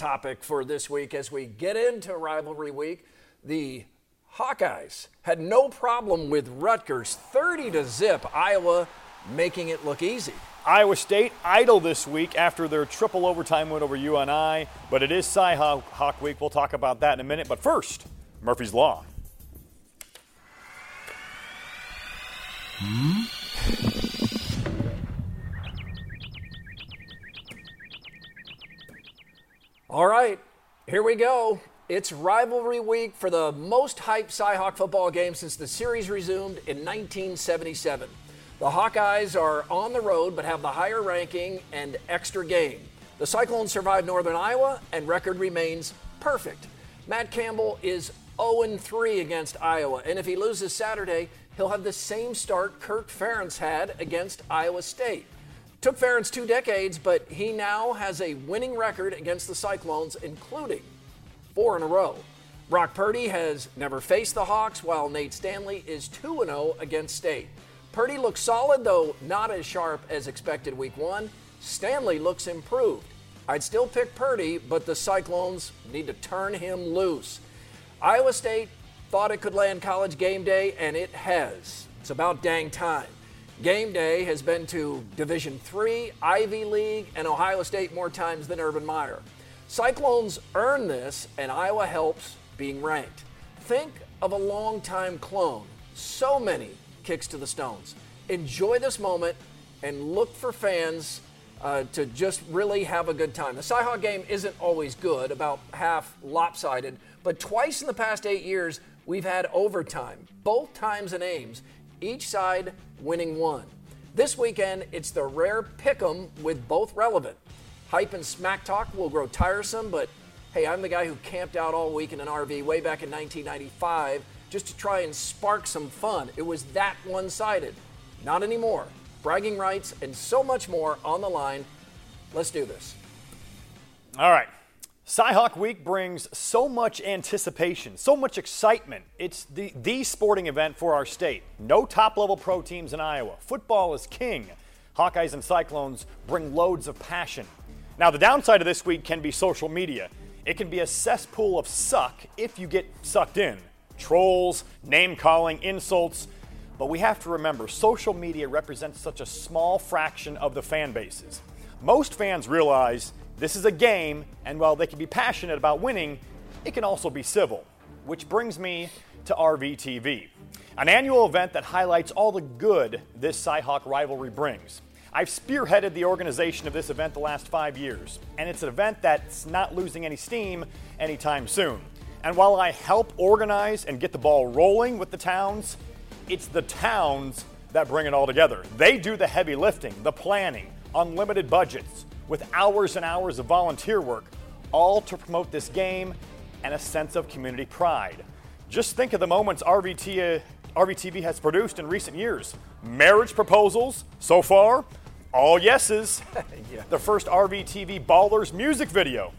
Topic for this week as we get into rivalry week, the Hawkeyes had no problem with Rutgers 30 to zip Iowa making it look easy. Iowa State idle this week after their triple overtime win over UNI, but it is Cy Hawk week. We'll talk about that in a minute. But first, Murphy's Law. Hmm? All right, here we go. It's rivalry week for the most hyped Cyhawk football game since the series resumed in 1977. The Hawkeyes are on the road but have the higher ranking and extra game. The Cyclones survived Northern Iowa and record remains perfect. Matt Campbell is 0 3 against Iowa, and if he loses Saturday, he'll have the same start Kirk Ferentz had against Iowa State. Took Ferentz two decades, but he now has a winning record against the Cyclones, including four in a row. Brock Purdy has never faced the Hawks, while Nate Stanley is 2 0 against State. Purdy looks solid, though not as sharp as expected week one. Stanley looks improved. I'd still pick Purdy, but the Cyclones need to turn him loose. Iowa State thought it could land college game day, and it has. It's about dang time. Game day has been to Division Three, Ivy League, and Ohio State more times than Urban Meyer. Cyclones earn this, and Iowa helps being ranked. Think of a long-time clone. So many kicks to the stones. Enjoy this moment and look for fans uh, to just really have a good time. The Cyhawk game isn't always good, about half lopsided, but twice in the past eight years, we've had overtime, both times in Ames, each side winning one. This weekend, it's the rare pick 'em with both relevant. Hype and smack talk will grow tiresome, but hey, I'm the guy who camped out all week in an RV way back in 1995 just to try and spark some fun. It was that one sided. Not anymore. Bragging rights and so much more on the line. Let's do this. All right. Cyhawk Week brings so much anticipation, so much excitement. It's the, the sporting event for our state. No top level pro teams in Iowa. Football is king. Hawkeyes and Cyclones bring loads of passion. Now, the downside of this week can be social media. It can be a cesspool of suck if you get sucked in. Trolls, name calling, insults. But we have to remember social media represents such a small fraction of the fan bases. Most fans realize this is a game, and while they can be passionate about winning, it can also be civil. Which brings me to RVTV, an annual event that highlights all the good this Cyhawk rivalry brings. I've spearheaded the organization of this event the last five years, and it's an event that's not losing any steam anytime soon. And while I help organize and get the ball rolling with the towns, it's the towns that bring it all together. They do the heavy lifting, the planning, unlimited budgets, with hours and hours of volunteer work, all to promote this game and a sense of community pride. Just think of the moments RVT, uh, RVTV has produced in recent years. Marriage proposals, so far, all yeses. yeah. The first RVTV Ballers music video.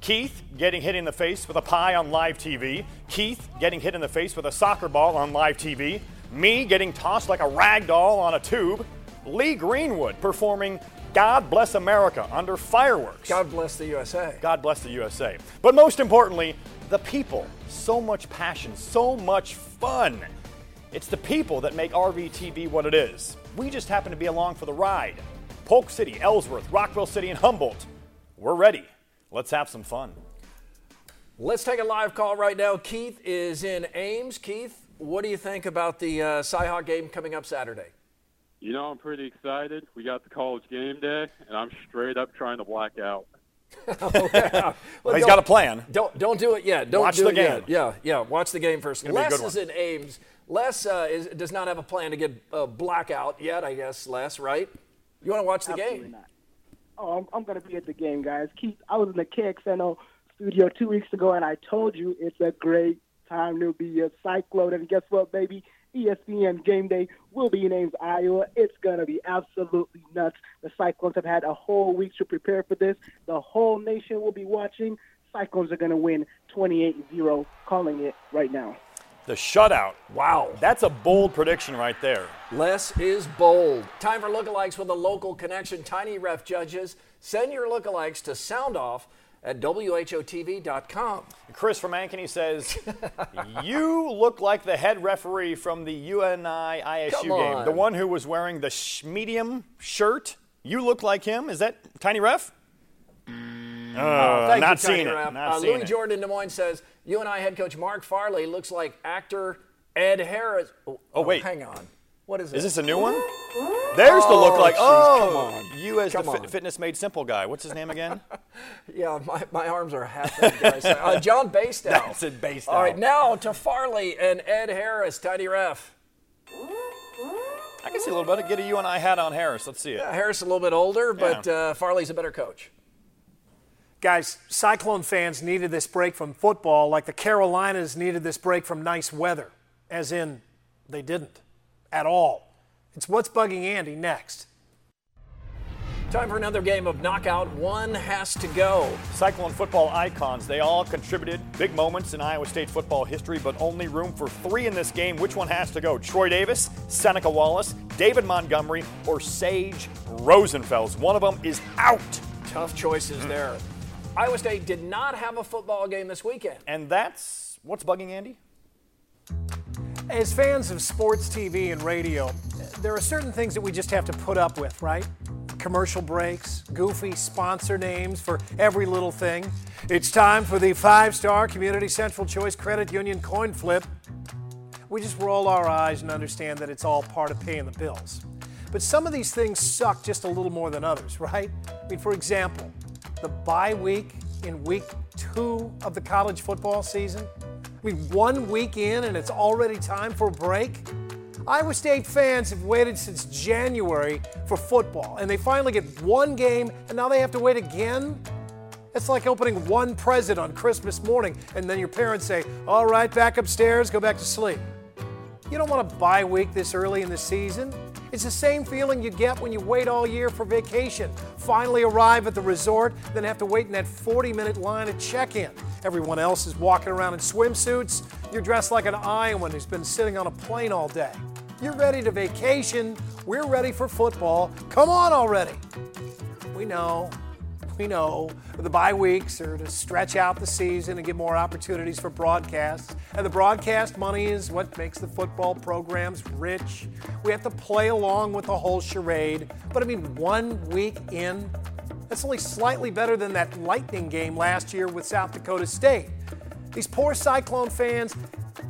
Keith getting hit in the face with a pie on live TV. Keith getting hit in the face with a soccer ball on live TV. Me getting tossed like a rag doll on a tube. Lee Greenwood performing God bless America under fireworks. God bless the USA. God bless the USA. But most importantly, the people. So much passion, so much fun. It's the people that make RVTV what it is. We just happen to be along for the ride. Polk City, Ellsworth, Rockwell City, and Humboldt. We're ready. Let's have some fun. Let's take a live call right now. Keith is in Ames. Keith, what do you think about the uh, Cyhawk game coming up Saturday? You know, I'm pretty excited. We got the college game day, and I'm straight up trying to black out. oh, yeah. well, he's got a plan. Don't don't do it yet. Don't watch do the it game. Yet. Yeah, yeah. Watch the game first. Les is in Ames. Les uh, is, does not have a plan to get a blackout yet. I guess Les, right? You want to watch the Absolutely game? Not. Oh, I'm, I'm going to be at the game, guys. Keith, I was in the KXNO studio two weeks ago, and I told you it's a great time to be a Cyclone. And guess what, baby? ESPN Game Day will be in Ames, Iowa. It's going to be absolutely nuts. The Cyclones have had a whole week to prepare for this. The whole nation will be watching. Cyclones are going to win 28-0, calling it right now. The shutout. Wow. That's a bold prediction right there. Less is bold. Time for lookalikes with a local connection. Tiny Ref judges. Send your lookalikes to soundoff at WHOTV.com. Chris from Ankeny says, You look like the head referee from the UNI ISU game. The one who was wearing the sh- medium shirt. You look like him. Is that Tiny Ref? Uh, Thank not you, Tiny seeing it. Ref. Not Uh, Louis it. Jordan in Des Moines says UNI head coach Mark Farley looks like actor Ed Harris. Oh, Oh, wait. hang on. What is Is this? this a new one? There's the look like. Oh, come on. you as Come the on. fitness made simple guy. What's his name again? Yeah, my, my arms are half that guys. Uh, John Basedow. That's it, Bastow. All right, now to Farley and Ed Harris, Tiny Ref. I can see a little bit. of Get a you and I hat on Harris. Let's see it. Harris a little bit older, but Yeah. uh, Farley's a better coach. Guys, Cyclone fans needed this break from football like the Carolinas needed this break from nice weather, as in, they didn't at all. It's what's bugging Andy next. Time for another game of knockout. One has to go. Cyclone football icons. They all contributed big moments in Iowa State football history, but only room for three in this game. Which one has to go? Troy Davis, Seneca Wallace, David Montgomery, or Sage Rosenfels? One of them is out. Tough choices there. Iowa State did not have a football game this weekend. And that's what's bugging Andy? As fans of sports TV and radio, there are certain things that we just have to put up with, right? Commercial breaks, goofy sponsor names for every little thing. It's time for the five star Community Central Choice Credit Union coin flip. We just roll our eyes and understand that it's all part of paying the bills. But some of these things suck just a little more than others, right? I mean, for example, the bye week in week two of the college football season. I mean, one week in and it's already time for a break. Iowa State fans have waited since January for football, and they finally get one game, and now they have to wait again? It's like opening one present on Christmas morning, and then your parents say, All right, back upstairs, go back to sleep. You don't want a bye week this early in the season. It's the same feeling you get when you wait all year for vacation. Finally arrive at the resort, then have to wait in that 40 minute line at check in. Everyone else is walking around in swimsuits. You're dressed like an Iowan who's been sitting on a plane all day. You're ready to vacation. We're ready for football. Come on already. We know, we know the bye weeks are to stretch out the season and give more opportunities for broadcasts. And the broadcast money is what makes the football programs rich. We have to play along with the whole charade. But I mean, one week in, that's only slightly better than that Lightning game last year with South Dakota State. These poor Cyclone fans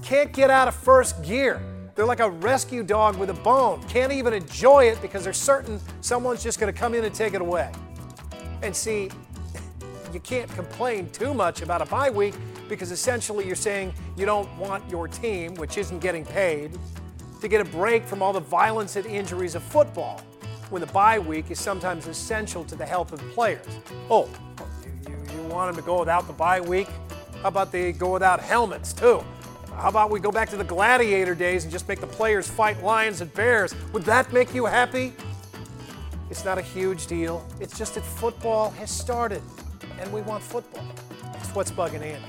can't get out of first gear. They're like a rescue dog with a bone. Can't even enjoy it because they're certain someone's just going to come in and take it away. And see, you can't complain too much about a bye week because essentially you're saying you don't want your team, which isn't getting paid, to get a break from all the violence and injuries of football when the bye week is sometimes essential to the health of the players. Oh, you, you, you want them to go without the bye week? How about they go without helmets too? How about we go back to the gladiator days and just make the players fight lions and bears? Would that make you happy? It's not a huge deal. It's just that football has started, and we want football. It's what's bugging Andy.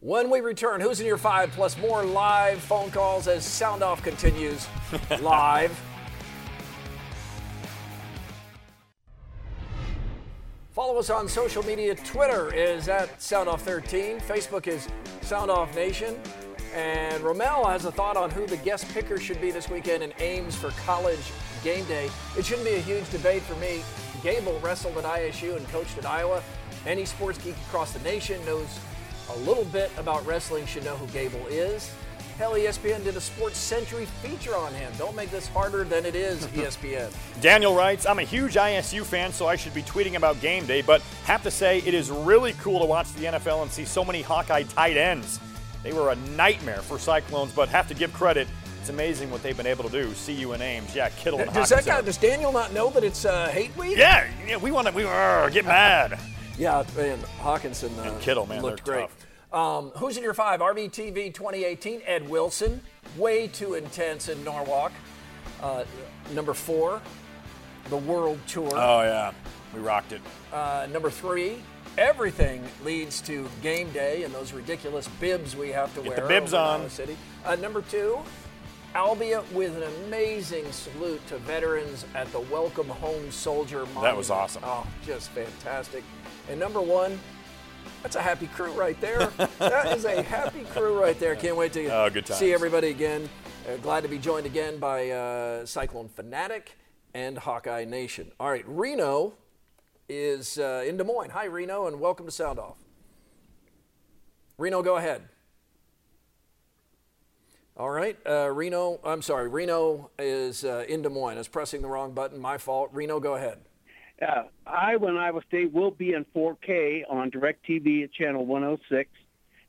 When we return, who's in your five plus more live phone calls as Sound Off continues live. Follow us on social media. Twitter is at SoundOff13. Facebook is SoundOff Nation. And Romel has a thought on who the guest picker should be this weekend in Ames for college game day. It shouldn't be a huge debate for me. Gable wrestled at ISU and coached at Iowa. Any sports geek across the nation knows a little bit about wrestling, should know who Gable is. Hell, ESPN did a Sports Century feature on him. Don't make this harder than it is, ESPN. Daniel writes, I'm a huge ISU fan, so I should be tweeting about game day, but have to say it is really cool to watch the NFL and see so many Hawkeye tight ends. They were a nightmare for Cyclones, but have to give credit. It's amazing what they've been able to do. See you in Ames. Yeah, Kittle and Does that guy, does Daniel not know that it's uh, hate week? Yeah, yeah, we want to we uh, get mad. Yeah, man, Hockenson uh, And Kittle, man, looked great. Um, who's in your five? RVTV 2018, Ed Wilson, way too intense in Norwalk. Uh, number four, the World Tour. Oh yeah, we rocked it. Uh, number three, everything leads to game day and those ridiculous bibs we have to Get wear. the bibs on. City. Uh, number two, albeit with an amazing salute to veterans at the Welcome Home Soldier Monument. That was awesome. Oh, just fantastic. And number one, that's a happy crew right there. that is a happy crew right there. Can't wait to Oh, see everybody again. Uh, glad to be joined again by uh, Cyclone Fanatic and Hawkeye Nation. All right, Reno is uh, in Des Moines. Hi, Reno, and welcome to Sound Off. Reno, go ahead. All right, uh, Reno. I'm sorry, Reno is uh, in Des Moines. I was pressing the wrong button. My fault. Reno, go ahead. Uh, Iowa Iowa State will be in 4K on DirecTV at channel 106,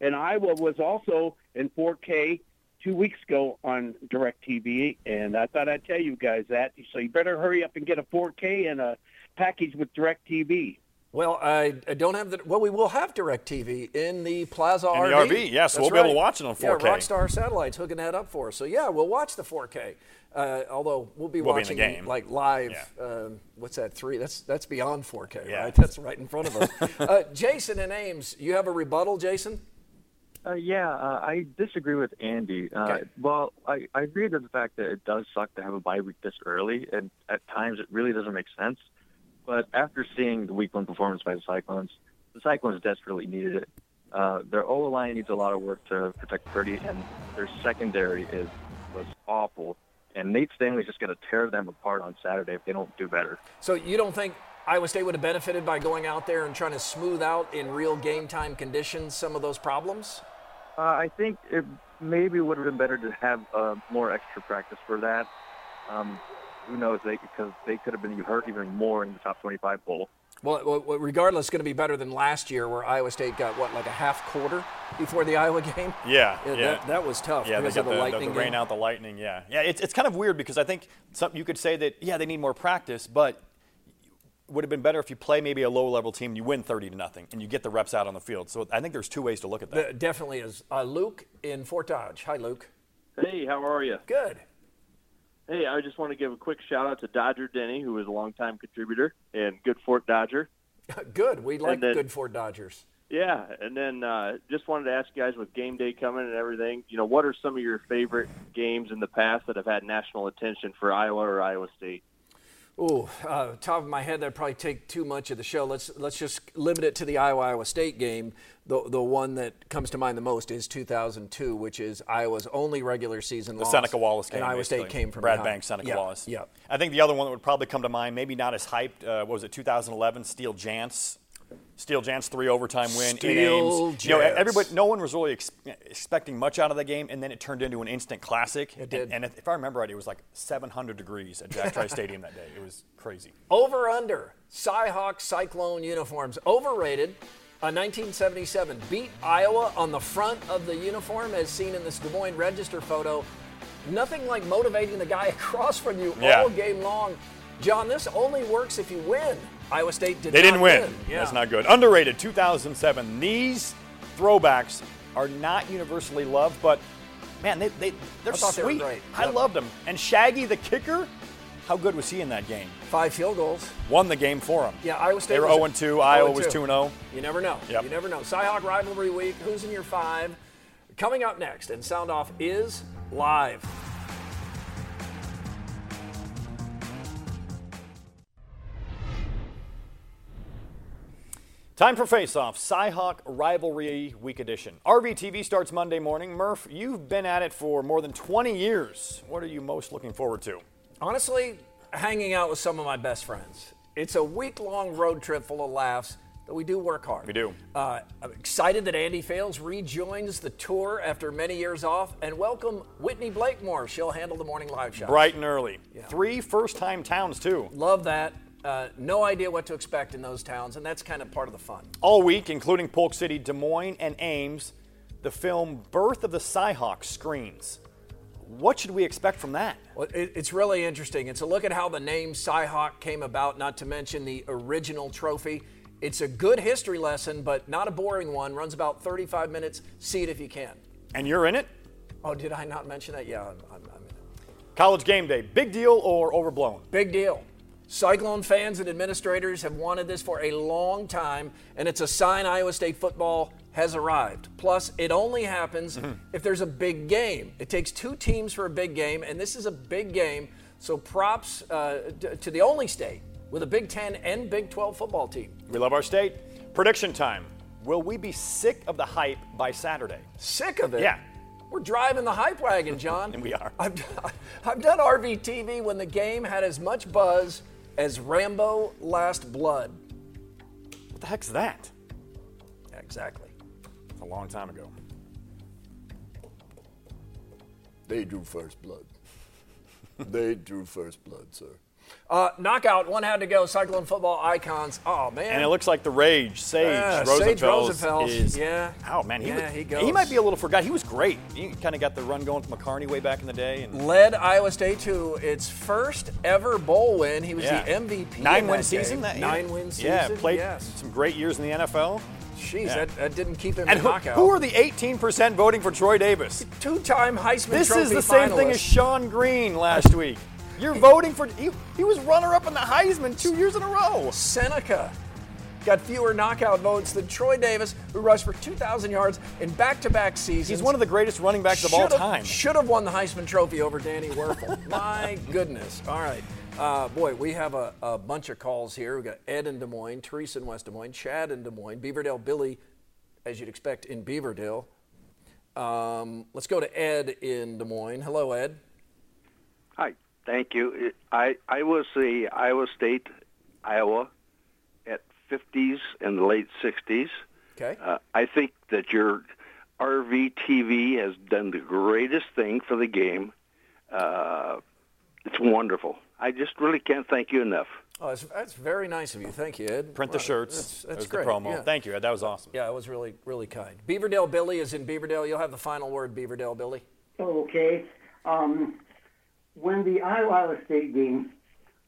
and Iowa was also in 4K two weeks ago on DirecTV. And I thought I'd tell you guys that, so you better hurry up and get a 4K and a package with DirecTV. Well, I, I don't have the. Well, we will have DirecTV in the Plaza In RV. the RV, yeah, so we'll be able to watch it on Yeah, 4K. Yeah, Rockstar Satellites hooking that up for us. So yeah, we'll watch the 4K. Uh, although we'll be We'll be the watching game. like live. Yeah. Um, what's that? Three? That's that's beyond 4K, Yeah. right? That's right in front of us. uh, Jason and Ames, you have a rebuttal, Jason? Uh, yeah, uh, I disagree with Andy. Uh, Okay. Well, I, I agree with the fact that it does suck to have a bye week this early, and at times it really doesn't make sense. But after seeing the week one performance by the Cyclones, the Cyclones desperately needed it. Uh, their O line needs a lot of work to protect Purdy, and their secondary is was awful. And Nate Stanley's just going to tear them apart on Saturday if they don't do better. So you don't think Iowa State would have benefited by going out there and trying to smooth out in real game time conditions some of those problems? Uh, I think it maybe would have been better to have uh, more extra practice for that. Um, who knows? They because they could have been hurt even more in the top 25 poll. Well, well, well, regardless, it's going to be better than last year, where Iowa State got what, like a half quarter before the Iowa game. Yeah, yeah. That, that was tough. Yeah, they because got of the, the, the, lightning the rain game. out, the lightning. Yeah, yeah. It's, it's kind of weird because I think some, you could say that yeah they need more practice, but would have been better if you play maybe a low level team and you win 30 to nothing and you get the reps out on the field. So I think there's two ways to look at that. The- definitely is. Uh, Luke in Fort Dodge. Hi, Luke. Hey, how are you? Good. Hey, I just want to give a quick shout out to Dodger Denny, who is a longtime contributor and good Fort Dodger. Good. We like then- good Fort Dodgers. Yeah, and then uh, just wanted to ask you guys with game day coming and everything, you know, what are some of your favorite games in the past that have had national attention for Iowa or Iowa State? Ooh, uh, top of my head, that'd probably take too much of the show. Let's let's just limit it to the Iowa Iowa State game. The the one that comes to mind the most is 2002, which is Iowa's only regular season The loss. Seneca Wallace game. And Iowa State came from Brad behind. Banks, Seneca yeah, Wallace. Yeah. I think the other one that would probably come to mind, maybe not as hyped, uh, what was it 2011? Steele Jantz. Steele Jantz three overtime win in Steel Ames. You know, everybody, no one was really ex- expecting much out of the game, and then it turned into an instant classic. It did. And, and if, I remember right, it was like 700 degrees at Jack Trice Stadium that day. It was crazy. Over under Cyhawk Cyclone uniforms overrated. Uh, 1977 beat Iowa on the front of the uniform, as seen in this Des Moines Register photo. Nothing like motivating the guy across from you Yeah. all game long. John, this only works if you win. Iowa State did They didn't win. Yeah. That's not good. Underrated 2007. These throwbacks are not universally loved, but man, they, they, they're I they sweet. great. I Yep. loved them. And Shaggy, the kicker, how good was he in that game? Five field goals. Won the game for them. Yeah, Iowa State. They were was 0 2. Iowa was 2 0. You never know. Yep. You never know. Cyhawk rivalry week. Who's in your five? Coming up next, and Sound Off is live. Time for Face Off, Cyhawk Rivalry Week Edition. RVTV starts Monday morning. Murph, you've been at it for more than 20 years. What are you most looking forward to? Honestly, hanging out with some of my best friends. It's a week long road trip full of laughs, but we do work hard. We do. Uh, I'm excited that Andy Fales rejoins the tour after many years off, and welcome Whitney Blakemore. She'll handle the morning live show. Bright and early. Three first time towns, too. Love that. Uh, no idea what to expect in those towns, and that's kind of part of the fun. All week, including Polk City, Des Moines, and Ames, the film Birth of the Cyhawk screens. What should we expect from that? Well, it, it's really interesting. It's a look at how the name Cyhawk came about, not to mention the original trophy. It's a good history lesson, but not a boring one. Runs about 35 minutes. See it if you can. And you're in it? Oh, did I not mention that? Yeah, I'm, I'm, I'm in it. College game day, big deal or overblown? Big deal. Cyclone fans and administrators have wanted this for a long time, and it's a sign Iowa State football has arrived. Plus, it only happens Mm-hmm. if there's a big game. It takes two teams for a big game, and this is a big game. So, props uh, to the only state with a Big Ten and Big 12 football team. We love our state. Prediction time. Will we be sick of the hype by Saturday? Sick of it. Yeah. We're driving the hype wagon, John. And we are. I've, I've done RVTV when the game had as much buzz as Rambo Last Blood. What the heck's that? Yeah, exactly. It's a long time ago. They drew first blood. they drew first blood, sir. Uh, knockout, one had to go. Cyclone football icons. Oh man! And it looks like the rage, Sage Yeah, Rosenfels, Sage Rosenfels, is. yeah. Oh man, he, Yeah, was- he goes. he might be a little forgotten. He was great. He kind of got the run going with McCarney way back in the day. And led Iowa State to its first ever bowl win. He was yeah. the MVP. Nine in win season. That year? Nine win season. Yeah, played Yes. some great years in the NFL. Jeez, Yeah. that, that didn't keep him And in who, knockout. who are the 18% voting for Troy Davis? Two-time Heisman This Trophy is the same thing as. Sean Green last week. You're voting for. He, he was runner-up in the Heisman two years in a row. Seneca got fewer knockout votes than Troy Davis, who rushed for 2,000 yards in back-to-back seasons. He's one of the greatest running backs of all Should've- time. Should have won the Heisman Trophy over Danny Wuerffel. My goodness. All right. Uh, boy, we have a, a bunch of calls here. We've got Ed in Des Moines, Teresa in West Des Moines, Chad in Des Moines, Beaverdale Billy, as you'd expect, in Beaverdale. Um, let's go to Ed in Des Moines. Hello, Ed. Hi, thank you. I I was the Iowa State, Iowa, at 50s and the late 60s. Okay. Uh, I think that your RVTV has done the greatest thing for the game. Uh, it's wonderful. I just really can't thank you enough. Oh, that's, that's very nice of you. Thank you, Ed. Print the Wow, shirts. That's, That that's was great. the promo. Yeah. Thank you, Ed. That was awesome. Yeah, it was really, really kind. Beaverdale Billy is in Beaverdale. You'll have the final word, Beaverdale Billy. Okay. Um, when the Iowa State game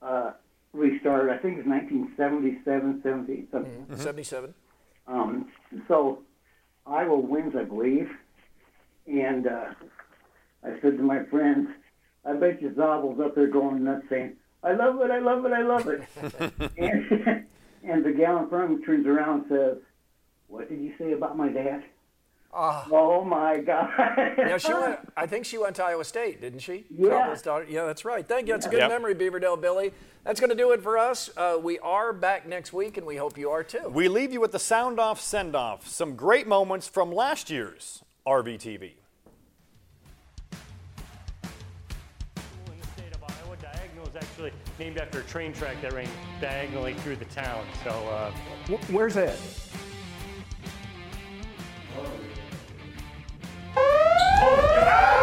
uh, restarted, I think it was 1977, 78, something. Mm-hmm. 77. Um, so Iowa wins, I believe. And uh, I said to my friends, I bet you Zabel's up there going nuts saying, I love it, I love it, I love it. and, and the gal in front of me turns around and says, What did you say about my dad? Oh my God. yeah, she went. I think she went to Iowa State, didn't she? Yeah. Daughter. Yeah, that's right. Thank you. That's a good Yep. memory, Beaverdale Billy. That's going to do it for us. Uh, we are back next week, and we hope you are too. We leave you with the sound off send off. Some great moments from last year's RVTV. in the state of Iowa. Diagonal is actually named after a train track that ran diagonally through the town. So, uh, where's Ed? Guys,